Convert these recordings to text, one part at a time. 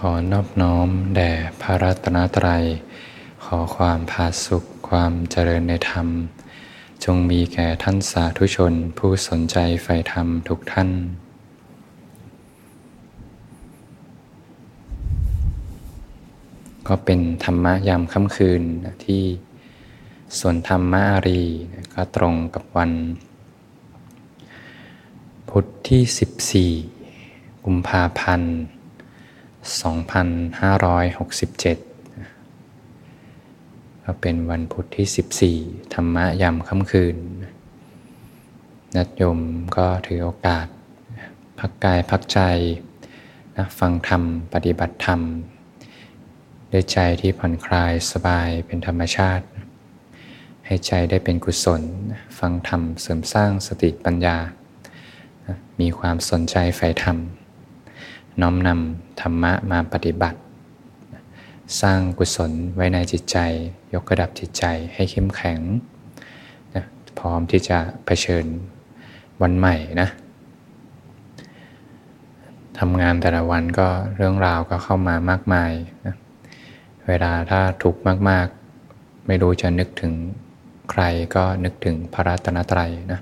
ขอนอบน้อมแด่พระรัตนตรัย ขอความผาสุขความเจริญในธรรม จงมีแก่ท่านสาธุชนผู้สนใจใฝ่ธรรมทุกท่านก็เป็นธรรมะยามค่ำคืนที่ส่วนธรรมะอารีก็ตรงกับวัน พุธที่ 14 กุมภาพันธ์ 2567 ก็เป็นวันพุธที่ 14 ธรรมะยามค่ำคืน นัดยมก็ถือโอกาส พักกายพักใจนะฟังธรรม ปฏิบัติธรรม ด้วยใจที่ผ่อนคลายสบายเป็นธรรมชาติ ให้ใจได้เป็นกุศล ฟังธรรมเสริมสร้างสติปัญญา มีความสนใจใฝ่ธรรม น้อมนำธรรมะมาปฏิบัติ สร้างกุศลไว้ในจิตใจ ยกระดับจิตใจให้เข้มแข็งนะพร้อมที่จะเผชิญวันใหม่นะทำงานแต่ละวันก็เรื่องราวก็เข้ามามากมายนะเวลาถ้าทุกข์มาก ๆ ไม่รู้จะนึกถึงใครก็นึกถึงพระรัตนตรัยนะ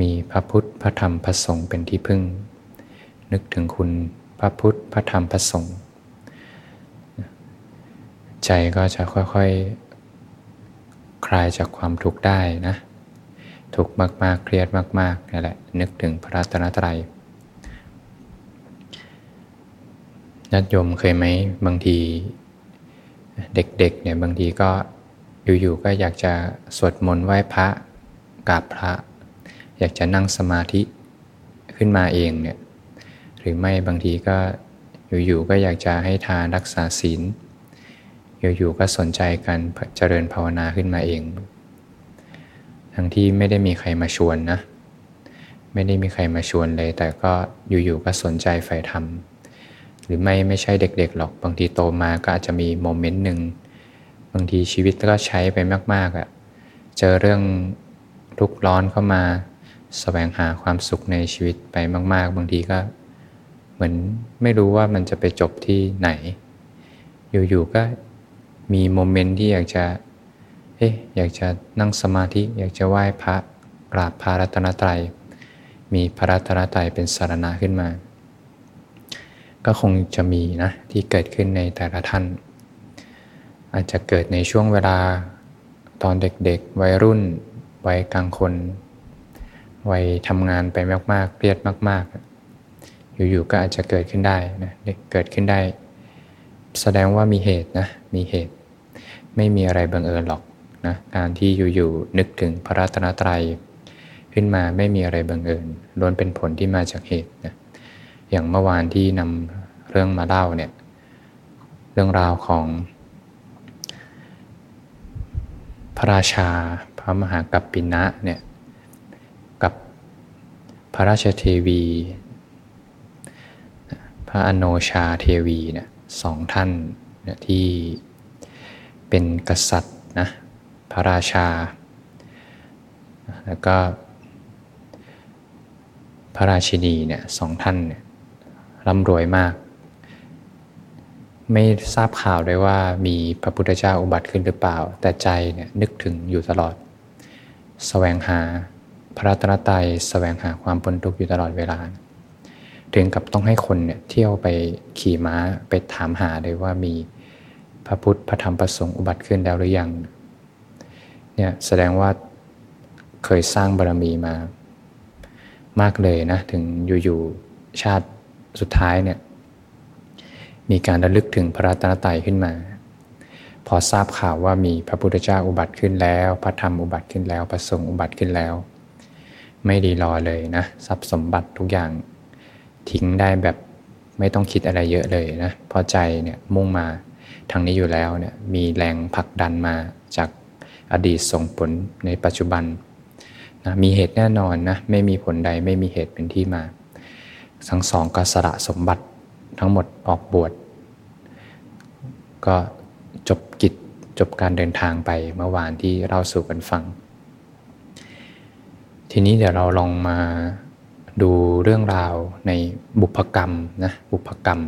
มีพระพุทธพระธรรมพระสงฆ์เป็นที่พึ่ง นึกถึงคุณพระพุทธพระธรรมพระสงฆ์ใจก็จะค่อยๆ คลายจากความทุกข์ได้นะ ทุกข์มากๆ เครียดมากๆนี่แหละ นึกถึงพระรัตนตรัยญาติโยมเคยไหมบางทีเด็กๆเนี่ยบางทีก็อยู่ๆก็อยากจะสวดมนต์ไหว้พระกราบพระ อยากจะนั่งสมาธิขึ้นมาเองเนี่ย รือไม่บางทีก็อยู่ๆก็อยากจะให้ทานรักษาศีล อยู่ๆก็สนใจการเจริญภาวนาขึ้นมาเอง ทั้งที่ไม่ได้มีใครมาชวนนะ ไม่ได้มีใครมาชวนเลย แต่ก็อยู่ๆก็สนใจใฝ่ธรรม หรือไม่ไม่ใช่เด็กๆหรอก บางทีโตมาก็อาจจะมีโมเมนต์หนึ่ง บางทีชีวิตก็ใช้ไปมากๆอะ่ะ เจอเรื่องทุกร้อนเข้ามาสแสวงหาความสุขในชีวิตไปมาก ๆ บางทีก็ เหมือนไม่รู้ว่ามันจะไปจบที่ไหน อยู่ๆก็มีโมเมนต์ที่อยากจะเอ๊ะอยากจะนั่งสมาธิ อยากจะไหว้พระกราบพระรัตนตรัย มีพระรัตนตรัยเป็นสารณะขึ้นมา ก็คงจะมีนะที่เกิดขึ้นในแต่ละท่าน อาจจะเกิดในช่วงเวลาตอนเด็กๆ วัยรุ่น วัยกลางคน วัยทำงานไปมากๆเครียดมากๆ อยู่ๆก็อาจจะเกิดขึ้นได้นะเกิดขึ้นได้ แสดงว่ามีเหตุนะมีเหตุ ไม่มีอะไรบังเอิญหรอกนะการที่อยู่ๆนึกถึงพระรัตนตรัย ขึ้นมาไม่มีอะไรบังเอิญล้วนเป็นผลที่มาจากเหตุนะอย่างเมื่อวานที่นำเรื่องมาเล่าเนี่ยเรื่องราวของพระราชาพระมหากัปปินะเนี่ยกับพระราชเทวี พระอโนชาเทวีเนี่ยสองท่านเนี่ยที่เป็นกษัตริย์นะพระราชา แล้วก็พระราชินีเนี่ยสองท่านเนี่ยร่ำรวยมาก ไม่ทราบข่าวเลยว่ามีพระพุทธเจ้าอุบัติขึ้นหรือเปล่า แต่ใจเนี่ยนึกถึงอยู่ตลอดสแสวงหาพระรัตนตรัยสแสวงหาความพ้นทุกข์อยู่ตลอดเวลา ถึงกับต้องให้คนเนี่ยเที่ยวไปขี่ม้าไปถามหาเลยว่ามีพระพุทธพระธรรมประสงค์อุบัติขึ้นแล้วหรือยังเนี่ยแสดงว่าเคยสร้างบารมีมามากเลยนะถึงอยู่ๆชาติสุดท้ายเนี่ยมีการระลึกถึงพระรัตนตรัยขึ้นมา พอทราบข่าวว่ามีพระพุทธเจ้าอุบัติขึ้นแล้ว พระธรรมอุบัติขึ้นแล้ว พระสงฆ์อุบัติขึ้นแล้ว ไม่ดีรอเลยนะทรัพย์สมบัติทุกอย่าง ทิ้งได้แบบไม่ต้องคิดอะไรเยอะเลยนะเพราะใจเนี่ยมุ่งมาทางนี้อยู่แล้วเนี่ยมีแรงผลักดันมาจากอดีตส่งผลในปัจจุบันนะมีเหตุแน่นอนนะไม่มีผลใดไม่มีเหตุเป็นที่มา ทั้งสองก็สละสมบัติทั้งหมดออกบวชก็จบกิจจบการเดินทางไปเมื่อวานที่เราสู่กันฟัง ทีนี้เดี๋ยวเราลองมา ดูเรื่องราวในบุพกรรมนะบุพกรรม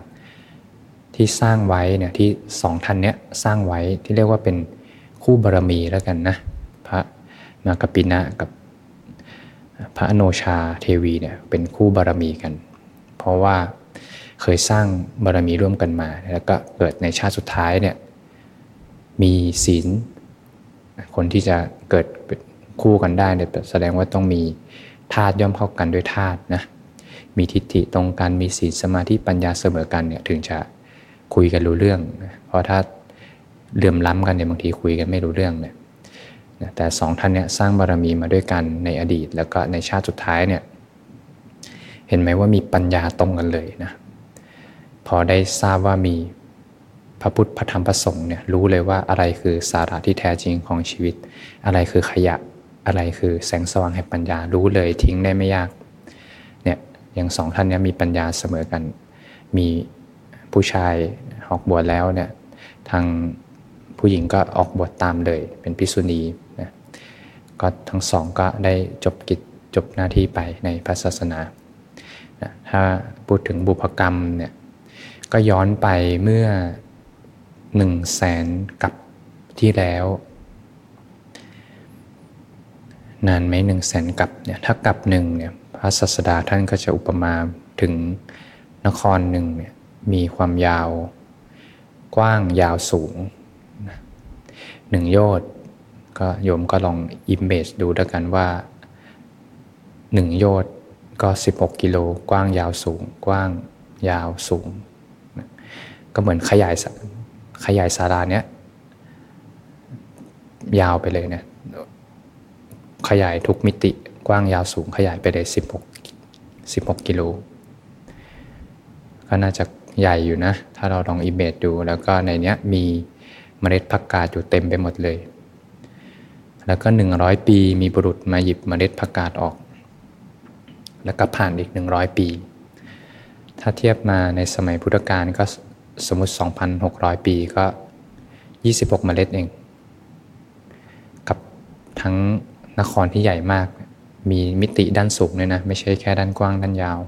ที่สร้างไว้เนี่ยที่สองท่านเนี้ยสร้างไว้ที่เรียกว่าเป็นคู่บารมีแล้วกันนะพระมากปินะกับพระอโนชาเทวีเนี่ยเป็นคู่บารมีกัน เพราะว่าเคยสร้างบารมีร่วมกันมา แล้วก็เกิดในชาติสุดท้ายเนี่ยมีศีล คนที่จะเกิดเป็นคู่กันได้เนี่ยแสดงว่าต้องมี ธาตุย่อมเข้ากันด้วยธาตุนะมีทิฏฐิตรงกันมีศีลสมาธิปัญญาเสมอกันเนี่ยถึงจะคุยกันรู้เรื่องนะเพราะถ้าเลื่อมล้ำกันเนี่ยบางทีคุยกันไม่รู้เรื่องเนี่ยแต่สองท่านเนี่ยสร้างบารมีมาด้วยกันในอดีต แล้วก็ในชาติสุดท้ายเนี่ยเห็นไหมว่ามีปัญญาตรงกันเลยนะพอได้ทราบว่ามีพระพุทธพระธรรมพระสงฆ์เนี่ยรู้เลยว่าอะไรคือสาระที่แท้จริงของชีวิต อะไรคือขยะ อะไรคือแสงสว่างแห่งปัญญารู้เลยทิ้งได้ไม่ยากเนี่ยอย่างสองท่านนี้มีปัญญาเสมอกัน มีผู้ชายออกบวชแล้วเนี่ยทางผู้หญิงก็ออกบวชตามเลยเป็นพิสุณีนะก็ทั้งสองก็ได้จบกิจจบหน้าที่ไปในพระศาสนานะถ้าพูดถึงบุพกรรมเนี่ยก็ย้อนไปเมื่อหนึ่งแสนกับที่แล้ว นานไหมหนึ่งแสนกับเนี่ยถ้ากับหนึ่งเนี่ยพระศาสดาท่านก็จะอุปมาถึงนครหนึ่งเนี่ยมีความยาว กว้างยาวสูงหนึ่งโยชน์ก็โยมก็ลองอิมเมจดูด้วยกันว่าหนึ่งโยชน์ก็ 16 กิโลกว้างยาวสูง กว้างยาวสูง ก็เหมือนขยายขยายศาลาเนี้ยยาวไปเลยเนี่ย ขยายทุกมิติกว้างยาวสูงขยายไปเลย16 16กิโลก็น่าจะใหญ่อยู่นะ ถ้าเราลองอิเมจดู แล้วก็ในนี้มีเมล็ดผักกาดอยู่เต็มไปหมดเลย แล้วก็ 100 ปีมีบุรุษมาหยิบเมล็ดผักกาดออก แล้วก็ผ่านอีก 100 ปี ถ้าเทียบมาในสมัยพุทธกาลก็สมมติ 2,600 ปีก็ 26 เมล็ดเอง กับทั้ง นครที่ใหญ่มาก มีมิติด้านสูงเลยนะไม่ใช่แค่ด้านกว้างด้านยาว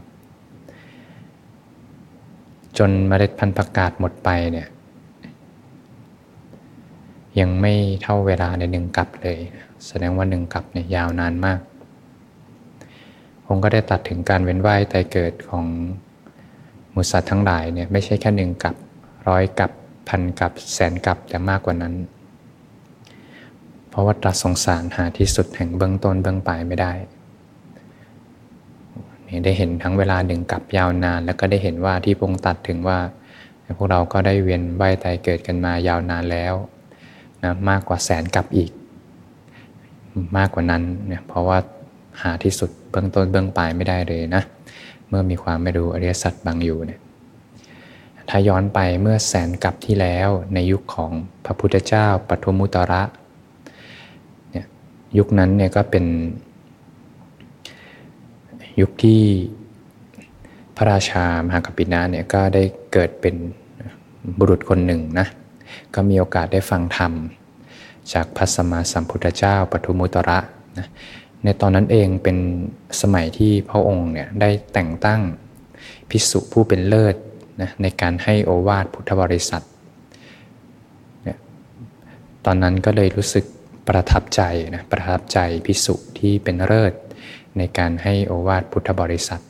จนเมล็ดพันธุ์ผักกาดหมดไปเนี่ยยังไม่เท่าเวลาในหนึ่งกับเลย แสดงว่าหนึ่งกับเนี่ยยาวนานมากผมก็ได้ตัดถึงการเว้นว่ายตายเกิดของมูสัตว์ทั้งหลายเนี่ยไม่ใช่แค่หนึ่งกับร้อยกับพันกับแสนกับแต่มากกว่านั้น ราะว่าตรัสสงสารหาที่สุดแห่งเบื้องต้นเบื้องปลายไม่ได้นี่ได้เห็นทั้งเวลาหนึ่งกับยาวนาน แล้วก็ได้เห็นว่าที่พงตัดถึงว่า พวกเราก็ได้เวียนว่ายตายเกิดกันมายาวนานแล้วนะมากกว่าแสนกับอีก มากกว่านั้นเนี่ยเพราะว่าหาที่สุดเบื้องต้นเบื้องปลายไม่ได้เลยนะ เมื่อมีความไม่รู้อริยสัจบางอยู่เนี่ยถ้าย้อนไปเมื่อแสนกับที่แล้วในยุคของพระพุทธเจ้าปฐมุตระ ยุคนั้นเนี่ยก็เป็น ยุคที่พระราชามหากปินาเนี่ยก็ได้เกิดเป็นบุรุษคนหนึ่งนะก็มีโอกาสได้ฟังธรรม จากพระสัมมาสัมพุทธเจ้าปฐุมุตระนะในตอนนั้นเองเป็นสมัยที่พระองค์เนี่ยได้แต่งตั้งพิสุผู้เป็นเลิศนะในการให้โอวาทพุทธบริษัทเนี่ยตอนนั้นก็เลยรู้สึก ประทับใจนะประทับใจพิสุที่เป็นเลิศในการให้โอวาทพุทธบริษัท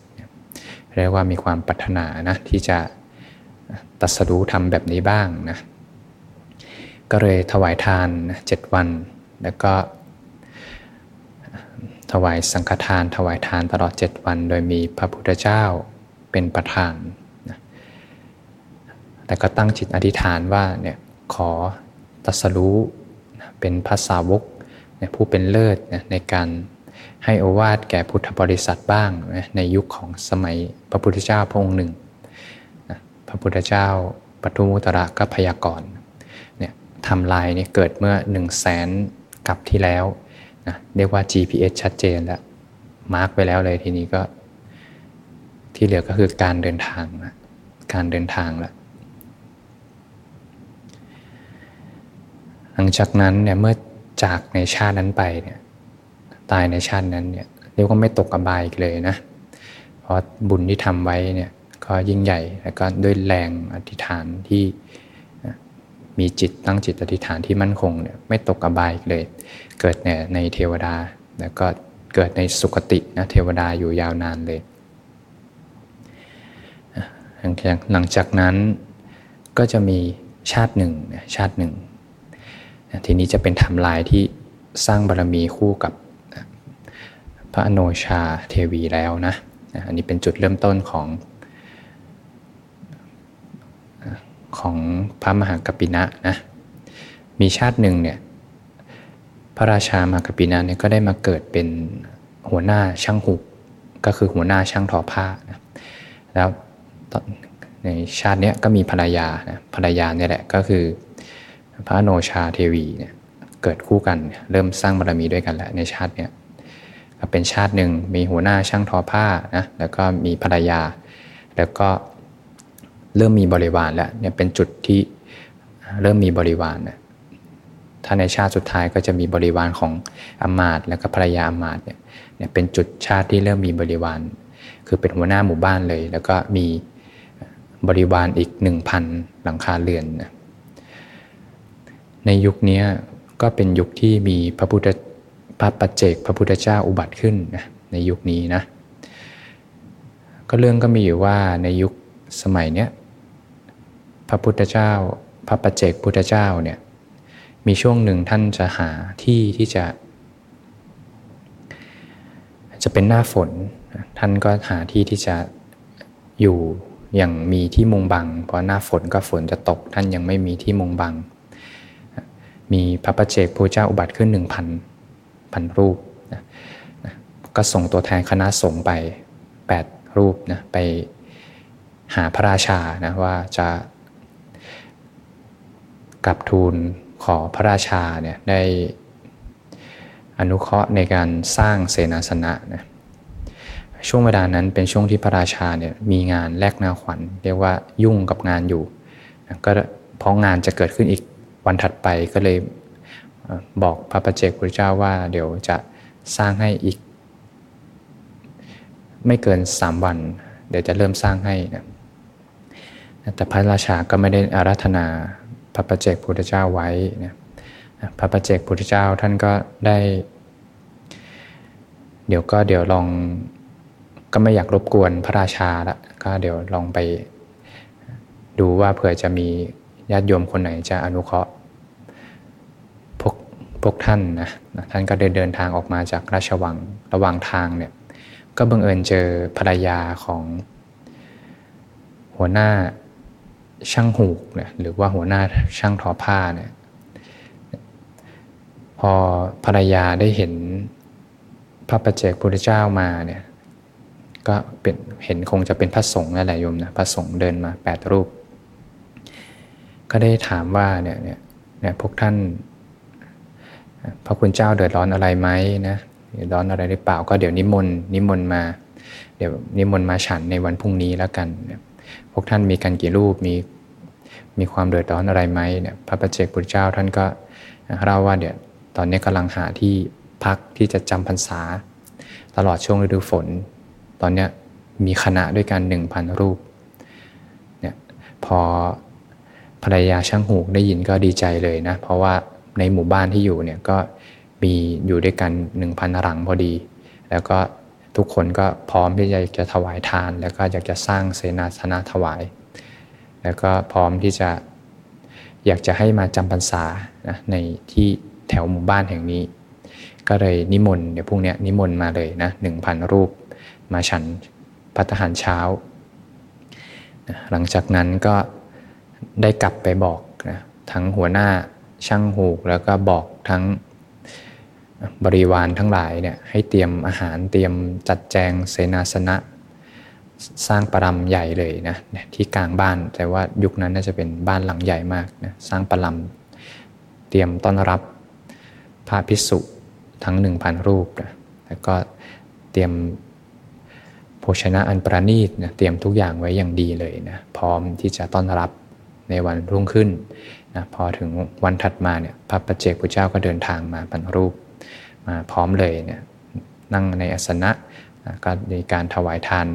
เรียกว่ามีความปรารถนานะที่จะตัสรู้ทำแบบนี้บ้างนะก็เลยถวายทานเจ็ดวัน แล้วก็ ถวายสังฆทาน ถวายทานตลอดเจ็ดวัน โดยมีพระพุทธเจ้าเป็นประธานนะแต่ก็ตั้งจิตอธิษฐานว่าเนี่ยขอตัสรู้ เป็นภาษาวกผู้เป็นเลิศในการให้โอวาทแก่พุทธบริษัทบ้างในยุคของสมัยพระพุทธเจ้าพระองค์หนึ่ง พระพุทธเจ้าปทุมุตระก็พยากรณ์เนี่ยทำลายเนี่ยเกิดเมื่อ1นึ่งแสนกับที่แล้วนะเรียกว่า GPS ชัดเจนแล้วมาร์กไปแล้วเลยทีนี้ก็ที่เหลือก็คือการเดินทางนะการเดินทางแล้วห ลังจากนั้นเนี่ยเมื่อจากในชาตินั้นไปเนี่ยตายในชาตินั้นเนี่ยเรียกว่าไม่ตกอบายเลยนะ เพราะบุญที่ทำไว้เนี่ยก็ยิ่งใหญ่แล้วก็ด้วยแรงอธิษฐานที่มีจิตตั้งจิตอธิษฐานที่มั่นคงเนี่ยไม่ตกอบายเลย เกิดเนี่ยในเทวดาแล้วก็เกิดในสุคตินะเทวดาอยู่ยาวนานเลยหลังจากนั้นก็จะมีชาติหนึ่งชาติหนึ่ง ทีนี้จะเป็นทำลายที่สร้างบารมีคู่กับพระอโนชาเทวีแล้วนะ อันนี้เป็นจุดเริ่มต้นของของพระมหากปินะนะ มีชาติหนึ่งเนี่ย พระราชามหากปินะเนี่ยก็ได้มาเกิดเป็นหัวหน้าช่างหุกก็คือหัวหน้าช่างทอผ้านะ แล้วในชาตินี้ก็มีภรรยานะ ภรรยาเนี่ยแหละก็คือ พระโนชาเทวีเนี่ยเกิดคู่กันเริ่มสร้างบารมีด้วยกันแล้วในชาติเนี้ยเป็นชาติหนึ่งมีหัวหน้าช่างทอผ้านะแล้วก็มีภรรยา แล้วก็เริ่มมีบริวารแล้วเนี่ยเป็นจุดที่เริ่มมีบริวารนะถ้าในชาติสุดท้ายก็จะมีบริวารของอมาตแล้วก็ภรรยาอมาตเนี่ยเนี่ยเป็นจุดชาติที่เริ่มมีบริวาร คือเป็นหัวหน้าหมู่บ้านเลย แล้วก็มีบริวารอีกหนึ่งพันหลังคาเรือนนะ ในยุคนี้ก็เป็นยุคที่มีพระพุทธพระปัจเจกพระพุทธเจ้าอุบัติขึ้นนะในยุคนี้นะก็เรื่องก็มีอยู่ว่าในยุคสมัยเนี้ยพระพุทธเจ้า พระปัจเจกพุทธเจ้าเนี่ยมีช่วงหนึ่งท่านจะหาที่ที่จะ จะเป็นหน้าฝน ท่านก็หาที่ที่จะอยู่อย่างมีที่มุงบังเพราะหน้าฝนก็ฝนจะตก ท่านยังไม่มีที่มุงบัง มีพระประเจกพระเจ้าอุบัติขึ้นหนึ่งพันพันรูปนะนะก็ส่งตัวแทนคณะสงฆ์ไป 8 รูปนะไปหาพระราชานะว่าจะกลับทูลขอพระราชาเนี่ยได้อนุเคราะห์ในการสร้างเสนาสนะนะช่วงเวลานั้นเป็นช่วงที่พระราชาเนี่ยมีงานแลกนาขวัญ เรียกว่ายุ่งกับงานอยู่ ก็เพราะงานจะเกิดขึ้นอีก วันถัดไปก็เลยบอกพระประเจกพุทธเจ้าว่า เดี๋ยวจะสร้างให้อีก ไม่เกินสามวัน เดี๋ยวจะเริ่มสร้างให้นะแต่พระราชาก็ไม่ได้อาราธนาพระประเจกพุทธเจ้าไว้นะพระประเจกพุทธเจ้าท่านก็ได้ เดี๋ยวก็เดี๋ยวลองก็ไม่อยากรบกวนพระราชาละก็เดี๋ยวลองไปดูว่าเผื่อจะมีญาติโยมคนไหนจะอนุเคราะห์ พวกท่านนะท่านก็เดินเดินทางออกมาจากราชวังระหว่างทางเนี่ยก็บังเอิญเจอภรรยาของ หัวหน้าช่างหูกเนี่ยหรือว่าหัวหน้าช่างทอผ้าเนี่ยพอภรรยาได้เห็นพระประเจกพุทธเจ้ามาเนี่ยก็เป็นเห็นคงจะเป็นพระสงฆ์นั่นแหละโยมนะพระสงฆ์เดินมาแปดรูป ก็ได้ถามว่าเนี่ยเนี่ยเนี่ยพวกท่าน พระคุณเจ้าเดือดร้อนอะไรไหมนะเดือดร้อนอะไรหรือเปล่าก็เดี๋ยวนิมนต์นิมนต์มา เดี๋ยวนิมนต์มาฉันในวันพรุ่งนี้แล้วกัน พวกท่านมีกันกี่รูปมีมีความเดือดร้อนอะไรไหมเนี่ยพระประเจกพุทธเจ้าท่านก็เล่าว่าเดี๋ยวตอนนี้กำลังหาที่พักที่จะจำพรรษา ตลอดช่วงฤดูฝน ตอนนี้มีคณะด้วยกันหนึ่งพันรูปเนี่ยพอภรรยาช่างหูได้ยินก็ดีใจเลยนะ เพราะว่า ในหมู่บ้านที่อยู่เนี่ยก็มีอยู่ด้วยกันหนึ่งพันหลังพอดี แล้วก็ทุกคนก็พร้อมที่จะจะถวายทาน แล้วก็อยากจะสร้างเสนาสนะถวาย แล้วก็พร้อมที่จะอยากจะให้มาจำพรรษานะในที่แถวหมู่บ้านแห่งนี้ ก็เลยนิมนต์เดี๋ยวพรุ่งนี้นิมนต์มาเลยนะหนึ่งพันรูปมาฉันพัฒหารเช้า หลังจากนั้นก็ได้กลับไปบอกนะทั้งหัวหน้า ช่างหูกแล้วก็บอกทั้งบริวารทั้งหลายเนี่ยให้เตรียมอาหารเตรียมจัดแจงเสนาสนะ สร้างปรำใหญ่เลยนะที่กลางบ้านแต่ว่ายุคนั้นน่าจะเป็นบ้านหลังใหญ่มากนะสร้างปรำเตรียมต้อนรับพระภิกษุทั้งหนึ่งพันรูปนะแล้วก็เตรียมโภชนะอันประณีตนะเตรียมทุกอย่างไว้อย่างดีเลยนะพร้อมที่จะต้อนรับในวันรุ่งขึ้น นะพอถึงวันถัดมาเนี่ยพระประเจกพุทธเจ้าก็เดินทางมาบรรรูปมาพร้อมเลยเนี่ยนั่งในอาสนะนะก็มีการถวายทาน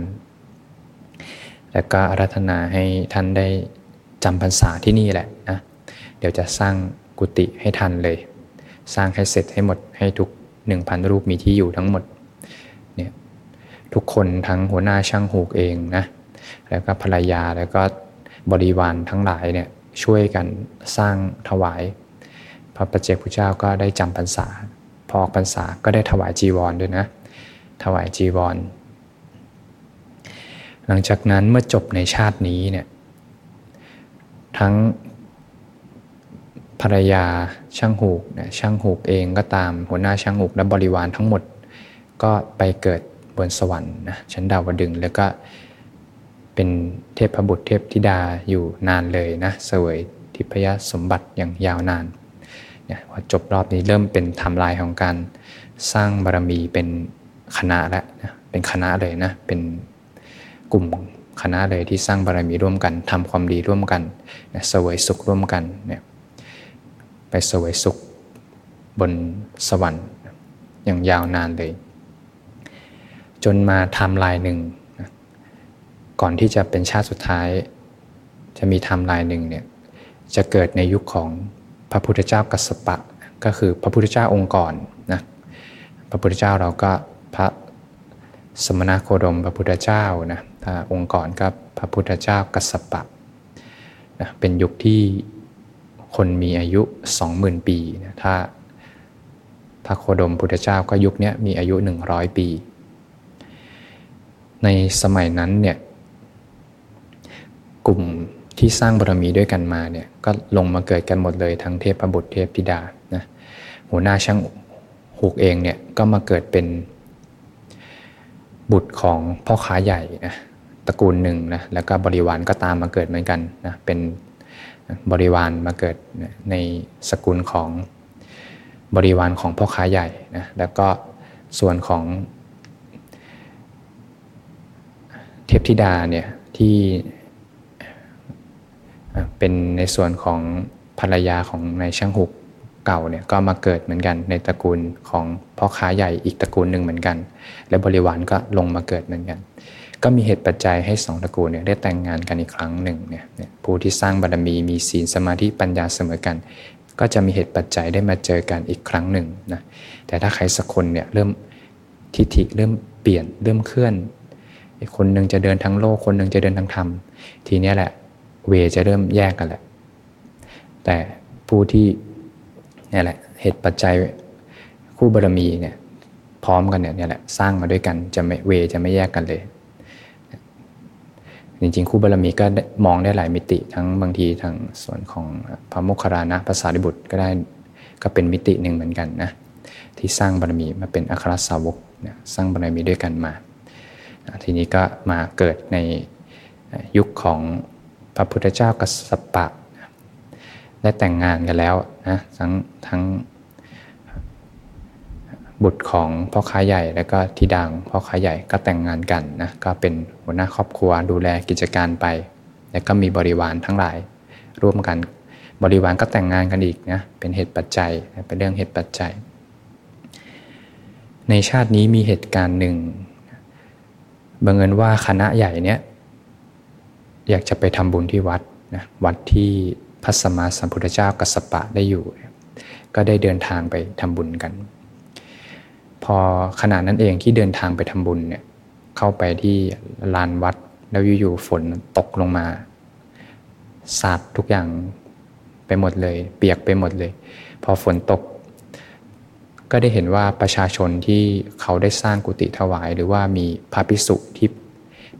แล้วก็อารัธนาให้ท่านได้จำพรรษาที่นี่แหละนะเดี๋ยวจะสร้างกุฏิให้ทันเลย สร้างให้เสร็จให้หมดให้ทุกหนึ่งพันรูปมีที่อยู่ทั้งหมดเนี่ยทุกคนทั้งหัวหน้าช่างหูกเองนะแล้วก็ภรรยาแล้วก็บริวารทั้งหลายเนี่ย ช่วยกันสร้างถวาย พระประเจกพุทธเจ้าก็ได้จำพรรษา พอออกพรรษาก็ได้ถวายจีวรด้วยนะ ถวายจีวร หลังจากนั้นเมื่อจบในชาตินี้เนี่ยทั้งภรรยาช่างหูกนะช่างหูกเองก็ตามหัวหน้าช่างหูกและบริวารทั้งหมด ก็ไปเกิดบนสวรรค์นะชั้นดาวดึงแล้วก็ เป็นเทพบุตรเทพธิดาอยู่นานเลยนะเสวยทิพยสมบัติอย่างยาวนานเนี่ยพอจบรอบนี้เริ่มเป็นไทม์ไลน์ของการสร้างบารมีเป็นคณะแล้วนะเป็นคณะเลยนะเป็นกลุ่มคณะเลยที่สร้างบารมีร่วมกันทำความดีร่วมกันนะเสวยสุขร่วมกันเนี่ยไปเสวยสุขบนสวรรค์อย่างยาวนานเลย จนมาไทม์ไลน์หนึ่ง ก่อนที่จะเป็นชาติสุดท้าย จะมีไทม์ไลน์หนึ่งเนี่ยจะเกิดในยุคของพระพุทธเจ้ากัสสปะ ก็คือพระพุทธเจ้าองค์ก่อนนะพระพุทธเจ้าเราก็พระสมณโคดมพระพุทธเจ้านะถ้าองค์ก่อนก็พระพุทธเจ้ากัสสปะนะเป็นยุคที่คนมีอายุ 20,000 ปีนะถ้าพระโคดมพุทธเจ้าก็ยุคนี้มีอายุ 100 ปี ในสมัยนั้นเนี่ย กลุ่มที่สร้างบารมีด้วยกันมาเนี่ยก็ลงมาเกิดกันหมดเลยทั้งเทพบุตรเทพธิดานะหัวหน้าช่างหูกเองเนี่ยก็มาเกิดเป็นบุตรของพ่อค้าใหญ่นะตระกูลหนึ่งนะแล้วก็บริวารก็ตามมาเกิดเหมือนกันนะเป็นบริวารมาเกิดในสกุลของบริวารของพ่อค้าใหญ่นะแล้วก็ส่วนของเทพธิดาเนี่ยที่ เป็นในส่วนของภรรยาของนายช่างหุกเก่าเนี่ยก็มาเกิดเหมือนกันในตระกูลของพ่อค้าใหญ่อีกตระกูลหนึ่งเหมือนกัน และบริวารก็ลงมาเกิดเหมือนกัน ก็มีเหตุปัจจัยให้สองตระกูลเนี่ยได้แต่งงานกันอีกครั้งหนึ่งเนี่ยผู้ที่สร้างบารมีมีศีลสมาธิปัญญาเสมอกัน ก็จะมีเหตุปัจจัยได้มาเจอกันอีกครั้งหนึ่งนะแต่ถ้าใครสักคนเนี่ยเริ่มทิฏฐิเริ่มเปลี่ยนเริ่มเคลื่อนคนหนึ่งจะเดินทั้งโลกคนหนึ่งจะเดินทั้งธรรมทีนี้แหละ เวจะเริ่มแยกกันแหละ แต่ผู้ที่นี่แหละเหตุปัจจัยคู่บารมีเนี่ยพร้อมกันเนี่ยนี่แหละสร้างมาด้วยกันจะไม่เวจะไม่แยกกันเลย จริงๆ คู่บารมีก็มองได้หลายมิติ ทั้งบางทีทางส่วนของพระโมคคัลานะภาษาดิบุตรก็ได้ก็เป็นมิติหนึ่งเหมือนกันนะที่สร้างบารมีมาเป็นอัครสาวกนะสร้างบารมีด้วยกันมา ทีนี้ก็มาเกิดในยุคของ พระพุทธเจ้ากัสสปะได้แต่งงานกันแล้วนะทั้งทั้งบุตรของพ่อค้าใหญ่และก็ทิดางพ่อค้าใหญ่ก็แต่งงานกันนะก็เป็นหัวหน้าครอบครัวดูแลกิจการไป แล้วก็มีบริวารทั้งหลาย ร่วมกันบริวารก็แต่งงานกันอีกนะเป็นเหตุปัจจัยเป็นเรื่องเหตุปัจจัย ในชาตินี้มีเหตุการณ์หนึ่งบังเอิญว่าคณะใหญ่เนี้ย อยากจะไปทำบุญที่วัดนะวัดที่พระสมมาสัมพุทธเจ้ากัสปะได้อยู่ ก็ได้เดินทางไปทำบุญกัน พอขณะนั้นเองที่เดินทางไปทำบุญเนี่ยเข้าไปที่ลานวัดแล้วอยู่ๆฝนตกลงมาสาดทุกอย่างไปหมดเลย เปียกไปหมดเลย พอฝนตก ก็ได้เห็นว่าประชาชนที่เขาได้สร้างกุฏิถวาย หรือว่ามีพระภิกษุที่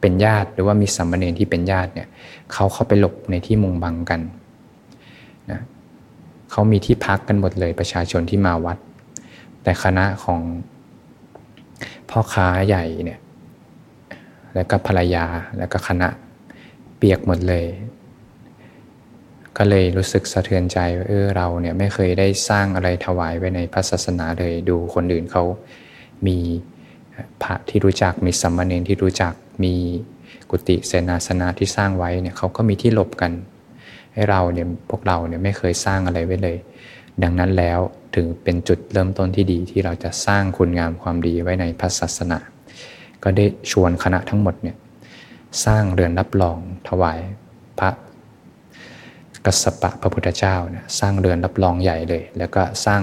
เป็นญาติหรือว่ามีสัมมาเนรที่เป็นญาติเนี่ยเขาเข้าไปหลบในที่มุงบังกันนะเขามีที่พักกันหมดเลยประชาชนที่มาวัด แต่คณะของพ่อค้าใหญ่เนี่ยแล้วก็ภรรยาแล้วก็คณะเปียกหมดเลย ก็เลยรู้สึกสะเทือนใจว่าเออเราเนี่ยไม่เคยได้สร้างอะไรถวายไว้ในพระศาสนาเลยดูคนอื่นเขามี พระที่รู้จักมีสัมมาเนรที่รู้จักมีกุฏิเสนาสนะที่สร้างไว้เนี่ยเขาก็มีที่หลบกัน ให้เราเนี่ยพวกเราเนี่ยไม่เคยสร้างอะไรไว้เลย ดังนั้นแล้วถึงเป็นจุดเริ่มต้นที่ดีที่เราจะสร้างคุณงามความดีไว้ในพระศาสนา ก็ได้ชวนคณะทั้งหมดเนี่ยสร้างเรือนรับรองถวายพระกสปะพระพุทธเจ้านะสร้างเรือนรับรองใหญ่เลย แล้วก็สร้าง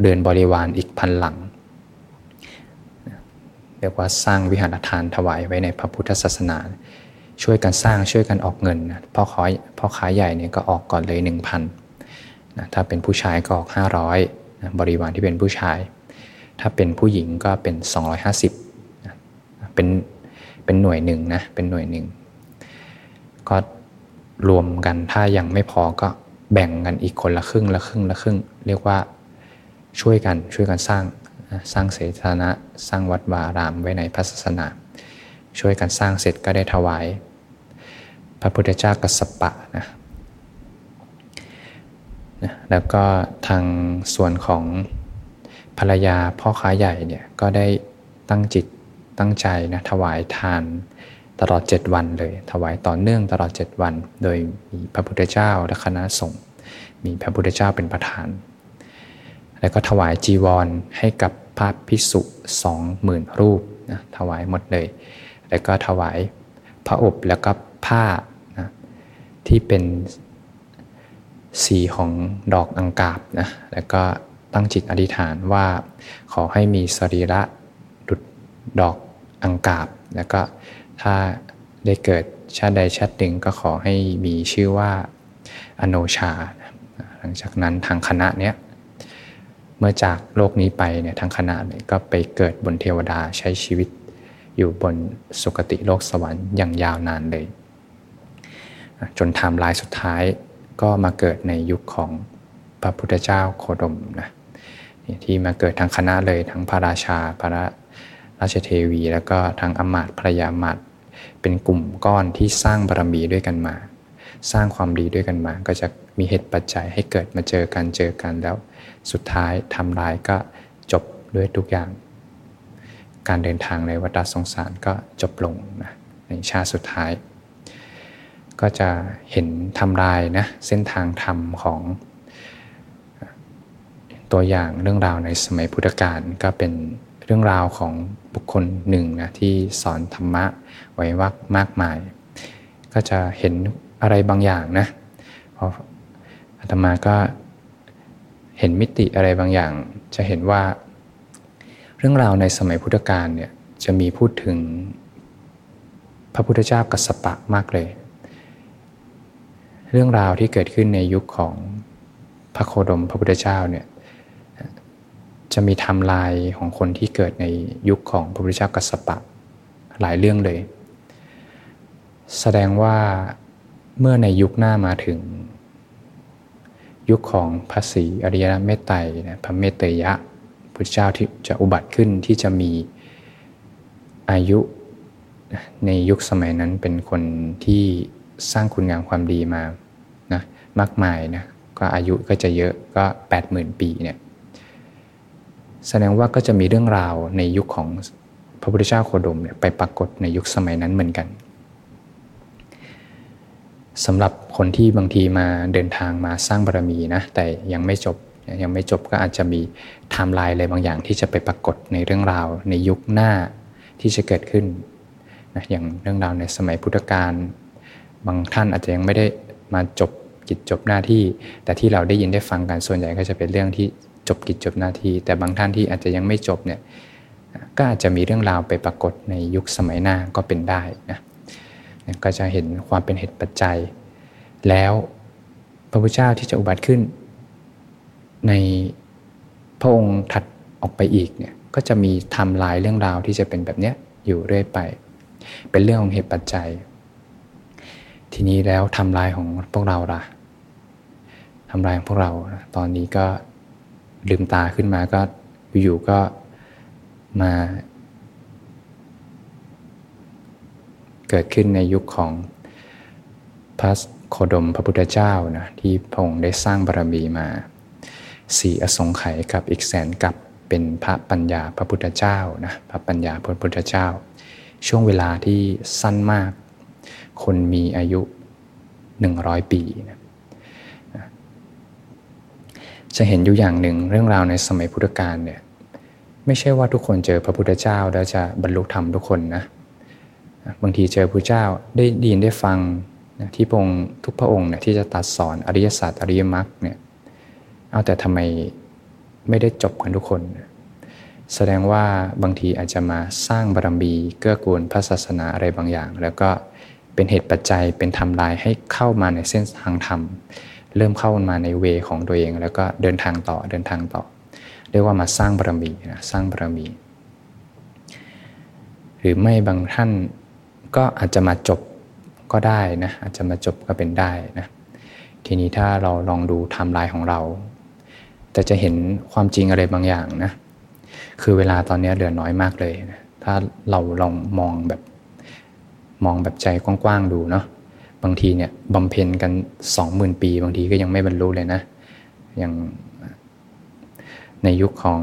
เรือนบริวารอีกพันหลัง เรียกว่าสร้างวิหารทานถวายไว้ในพระพุทธศาสนา ช่วยกันสร้างช่วยกันออกเงินนะพ่อขอพ่อค้าใหญ่เนี่ยก็ออกก่อนเลย 1,000นะถ้าเป็นผู้ชายก็ออก 500นะบริวารที่เป็นผู้ชาย ถ้าเป็นผู้หญิงก็เป็น 250นะเป็นเป็นหน่วยหนึ่งนะเป็นหน่วยหนึ่งก็รวมกันถ้ายังไม่พอก็แบ่งกันอีกคนละครึ่งละครึ่งละครึ่ง เรียกว่าช่วยกันช่วยกันสร้าง สร้างเสถานะสร้างวัดวารามไว้ในพระศาสนา ช่วยกันสร้างเสร็จก็ได้ถวาย พระพุทธเจ้ากัสปะนะแล้วก็ทางส่วนของภรรยาพ่อค้าใหญ่เนี่ยก็ได้ตั้งจิตตั้งใจนะถวายทานตลอด 7 วันเลย ถวายต่อเนื่องตลอด 7 วัน โดยมีพระพุทธเจ้าและคณะสงฆ์มีพระพุทธเจ้าเป็นประธาน แล้วก็ถวายจีวรให้กับ พระภิกษุสองหมื่นรูปนะถวายหมดเลย แล้วก็ถวายพระอบแล้วก็ผ้านะที่เป็นสีของดอกอังกาบนะแล้วก็ตั้งจิตอธิษฐานว่าขอให้มีสรีระดุดดอกอังกาบ แล้วก็ถ้าได้เกิดชาติใดชาติหนึ่งก็ขอให้มีชื่อว่าอโนชา หลังจากนั้นทางคณะเนี้ย เมื่อจากโลกนี้ไปเนี่ยทางคณะเนี่ยก็ไปเกิดบนเทวดาใช้ชีวิต อยู่บนสุคติโลกสวรรค์อย่างยาวนานเลย จนไทม์ไลน์สุดท้ายก็มาเกิดในยุคของพระพุทธเจ้าโคดมนะที่มาเกิดทางคณะเลยทั้งพระราชาพระราชเทวี แล้วก็ทั้งอมาตภรยามาตเป็นกลุ่มก้อนที่สร้างบารมีด้วยกันมา สร้างความดีด้วยกันมา ก็จะมีเหตุปัจจัยให้เกิดมาเจอกันเจอกันแล้ว สุดท้ายทำลายก็จบด้วยทุกอย่าง การเดินทางในวัฏสงสารก็จบลงนะในชาติสุดท้าย ก็จะเห็นทำลายนะเส้นทางธรรมของตัวอย่างเรื่องราวในสมัยพุทธกาลก็เป็นเรื่องราวของบุคคลหนึ่งนะที่สอนธรรมะไว้วักมากมาย ก็จะเห็นอะไรบางอย่างนะพออาตมาก็ เห็นมิติอะไรบางอย่าง จะเห็นว่า เรื่องราวในสมัยพุทธกาลเนี่ยจะมีพูดถึงพระพุทธเจ้ากัสปะมากเลย เรื่องราวที่เกิดขึ้นในยุคของพระโคดมพระพุทธเจ้าเนี่ยจะมีทม์ไลน์ของคนที่เกิดในยุคของพระพุทธเจ้ากัสสปะหลายเรื่องเลย แสดงว่าเมื่อในยุคหน้ามาถึง ยุคของพระศรีอริยเมตไตรนะพระเมตเตยะพุทธเจ้าที่จะอุบัติขึ้นที่จะมีอายุในยุคสมัยนั้นเป็นคนที่สร้างคุณงามความดีมานะมากมายนะก็อายุก็จะเยอะก็ 80,000 ปีเนี่ยแสดงว่าก็จะมีเรื่องราวในยุคของพระพุทธเจ้าโคดมเนี่ยไปปรากฏในยุคสมัยนั้นเหมือนกัน สำหรับคนที่บางทีมาเดินทางมาสร้างบารมีนะแต่ยังไม่จบยังไม่จบก็อาจจะมีไทม์ไลน์อะไรบางอย่างที่จะไปปรากฏในเรื่องราวในยุคหน้าที่จะเกิดขึ้นนะอย่างเรื่องราวในสมัยพุทธกาลบางท่านอาจจะยังไม่ได้มาจบกิจจบหน้าที่ แต่ที่เราได้ยินได้ฟังกันส่วนใหญ่ก็จะเป็นเรื่องที่จบกิจจบหน้าที่ แต่บางท่านที่อาจจะยังไม่จบเนี่ยก็อาจจะมีเรื่องราวไปปรากฏในยุคสมัยหน้าก็เป็นได้นะ ก็จะเห็นความเป็นเหตุปัจจัย แล้วพระพุทธเจ้าที่จะอุบัติขึ้น ในพระองค์ถัดออกไปอีกเนี่ยก็จะมีทำลายเรื่องราวที่จะเป็นแบบนี้อยู่เรื่อยไป เป็นเรื่องของเหตุปัจจัย ทีนี้แล้วทำลายของพวกเราล่ะทำลายของพวกเราตอนนี้ก็ลืมตาขึ้นมาก็อยู่ก็มา เกิดขึ้นในยุคของพระโคดมพระพุทธเจ้านะที่พระองค์ได้สร้างบารมีมาสี่อสงไขยกับอีกแสนกับเป็นพระปัญญาพระพุทธเจ้านะพระปัญญาพระพุทธเจ้า ช่วงเวลาที่สั้นมาก คนมีอายุหนึ่งร้อยปีนะจะเห็นอยู่อย่างหนึ่งเรื่องราวในสมัยพุทธกาลเนี่ยไม่ใช่ว่าทุกคนเจอพระพุทธเจ้าแล้วจะบรรลุธรรมทุกคนนะ บางทีเจอพระเจ้าได้ดีนได้ฟังที่พงทุกพระองค์เนี่ยที่จะตัดสอนอริยศาสตร์อริยมรรคเนี่ยเอาแต่ทำไมไม่ได้จบกันทุกคน แสดงว่าบางทีอาจจะมาสร้างบารมีเกื้อกูลพระศาสนาอะไรบางอย่าง แล้วก็เป็นเหตุปัจจัยเป็นทำลายให้เข้ามาในเส้นทางธรรม เริ่มเข้ามาใน way ของตัวเอง แล้วก็เดินทางต่อเดินทางต่อ เรียกว่ามาสร้างบารมีนะสร้างบารมี หรือไม่บางท่าน ก็อาจจะมาจบก็ได้นะอาจจะมาจบก็เป็นได้นะทีนี้ถ้าเราลองดูไทม์ไลน์ของเรา แต่จะเห็นความจริงอะไรบางอย่างนะคือเวลาตอนนี้เหลือน้อยมากเลยนะถ้าเราลองมองแบบมองแบบใจกว้างๆดูเนาะบางทีเนี่ยบำเพ็ญกันสองหมื่นปี บางทีก็ยังไม่บรรลุเลยนะ อย่างในยุคของ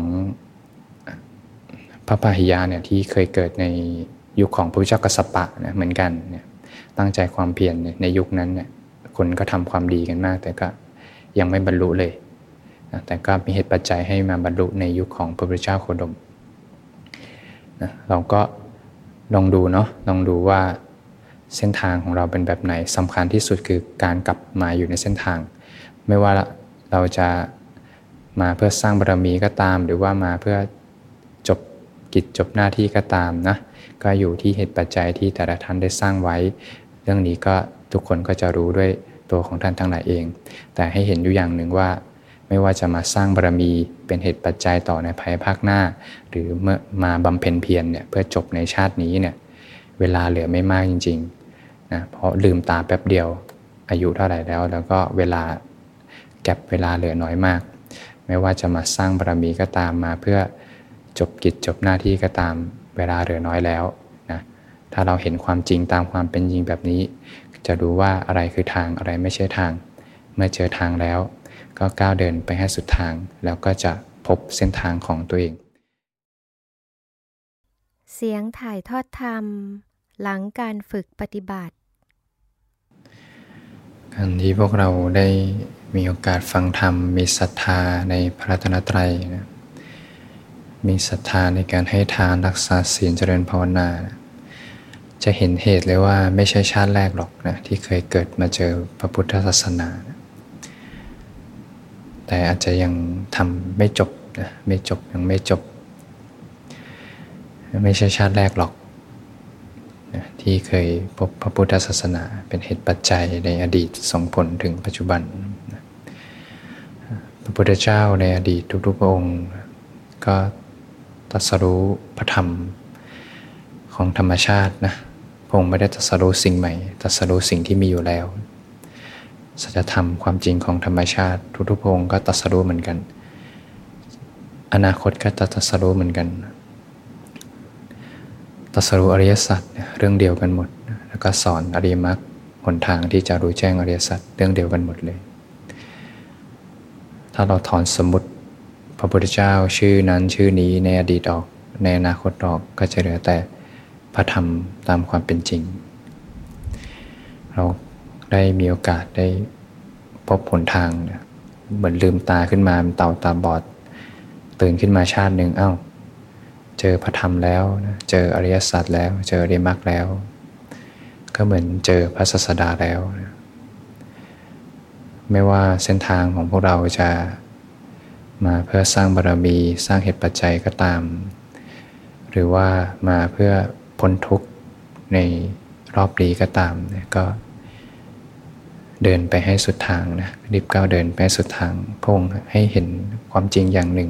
พระพาหิยาเนี่ยที่เคยเกิดใน ยุคของพระเจ้ากัสปะนะเหมือนกันเนี่ยตั้งใจความเพียรในยุคนั้นเนี่ยคนก็ทำความดีกันมาก แต่ก็ยังไม่บรรลุเลยนะแต่ก็มีเหตุปัจจัยให้มาบรรลุในยุคของพระพุทธเจ้าโคดมนะเราก็ลองดูเนาะลองดูว่าเส้นทางของเราเป็นแบบไหนสำคัญที่สุดคือการกลับมาอยู่ในเส้นทาง ไม่ว่าเราจะมาเพื่อสร้างบารมีก็ตาม หรือว่ามาเพื่อจบกิจจบหน้าที่ก็ตามนะ ก็อยู่ที่เหตุปัจจัยที่แต่ละท่านได้สร้างไว้ เรื่องนี้ก็ทุกคนก็จะรู้ด้วยตัวของท่านทั้งหลายเอง แต่ให้เห็นอยู่อย่างหนึ่งว่า ไม่ว่าจะมาสร้างบารมีเป็นเหตุปัจจัยต่อในภายภาคหน้า หรือเมื่อมาบำเพ็ญเพียรเนี่ยเพื่อจบในชาตินี้เนี่ยเวลาเหลือไม่มากจริงๆนะเพราะลืมตาแป๊บเดียวอายุเท่าไหร่แล้ว แล้วก็เวลาแก็บเวลาเหลือน้อยมาก ไม่ว่าจะมาสร้างบารมีก็ตามมาเพื่อจบกิจจบหน้าที่ก็ตาม เวลาเหลือน้อยแล้วนะถ้าเราเห็นความจริงตามความเป็นจริงแบบนี้ จะรู้ว่าอะไรคือทางอะไรไม่ใช่ทาง เมื่อเจอทางแล้ว ก็ก้าวเดินไปให้สุดทาง แล้วก็จะพบเส้นทางของตัวเอง เสียงถ่ายทอดธรรม หลังการฝึกปฏิบัติการที่พวกเราได้มีโอกาสฟังธรรมมีศรัทธาในพระรัตนตรัยนะ มีศรัทธาในการให้ทานรักษาศีลเจริญภาวนา จะเห็นเหตุเลยว่าไม่ใช่ชาติแรกหรอกนะที่เคยเกิดมาเจอพระพุทธศาสนา แต่อาจจะยังทำไม่จบนะไม่จบยังไม่จบ ไม่ใช่ชาติแรกหรอกนะที่เคยพบพระพุทธศาสนาเป็นเหตุปัจจัยในอดีตส่งผลถึงปัจจุบันนะพระพุทธเจ้าในอดีตทุกๆองค์ ก็ ตัสรู้พระธรรมของธรรมชาตินะพงไม่ได้ตัสรู้สิ่งใหม่ตัสรู้สิ่งที่มีอยู่แล้วสัจธรรมความจริงของธรรมชาติทุกๆพงก็ตัสรู้เหมือนกัน อนาคตก็จะตัสรู้เหมือนกันตัสรู้อริยสัจเรื่องเดียวกันหมด แล้วก็สอนอริยมรรคหนทางที่จะรู้แจ้งอริยสัจเรื่องเดียวกันหมดเลย ถ้าเราถอนสมมติ พระพุทธเจ้าชื่อนั้นชื่อนี้ในอดีตออก ในอนาคตออกก็จะเหลือแต่พระธรรมตามความเป็นจริง เราได้มีโอกาสได้พบผลทางเหมือนลืมตาขึ้นมาเต่าตาบอด ตื่นขึ้นมาชาติหนึ่งเอา้า เจอพระธรรมแล้วเจออริยสัจแล้ว เจออริมักแล้ว ก็เหมือนเจอพระศาสดาแล้วไม่ว่าเส้นทางของพวกเราจะ มาเพื่อสร้างบารมีสร้างเหตุปัจจัยก็ตาม หรือว่ามาเพื่อพ้นทุกข์ในรอบนี้ก็ตามก็เดินไปให้สุดทางนะรีบก้าวเดินไปสุดทางพงให้เห็นความจริงอย่างหนึ่ง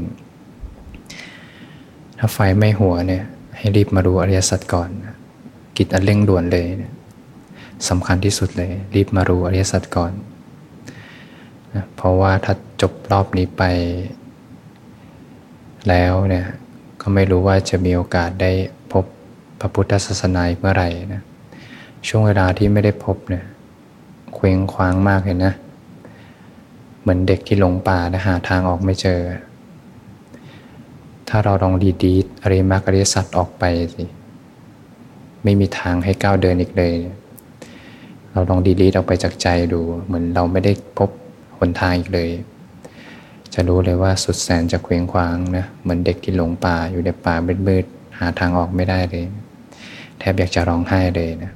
ถ้าไฟไม่หัวเนี่ยให้รีบมาดูอริยสัจก่อนกิจอันเร่งด่วนเลยสำคัญที่สุดเลย รีบมารู้อริยสัจก่อน นะเพราะว่าถ้าจบรอบนี้ไป แล้วเนี่ยก็ไม่รู้ว่าจะมีโอกาสได้พบพระพุทธศาสนาเมื่อไหร่นะช่วงเวลาที่ไม่ได้พบเนี่ยเคว้งคว้างมากเลยนะ เหมือนเด็กที่หลงป่านะหาทางออกไม่เจอ ถ้าเราลองดีดีอริมักอริสัตออกไปสิไม่มีทางให้ก้าวเดินอีกเลย เราลองดีลีดออกไปจากใจดู เหมือนเราไม่ได้พบ หนทางอีกเลย จะรู้เลยว่าสุดแสนจะเคว้งคว้างนะเหมือนเด็กที่หลงป่าอยู่ในป่ามืดๆหาทางออกไม่ได้เลย แทบอยากจะร้องไห้เลยนะ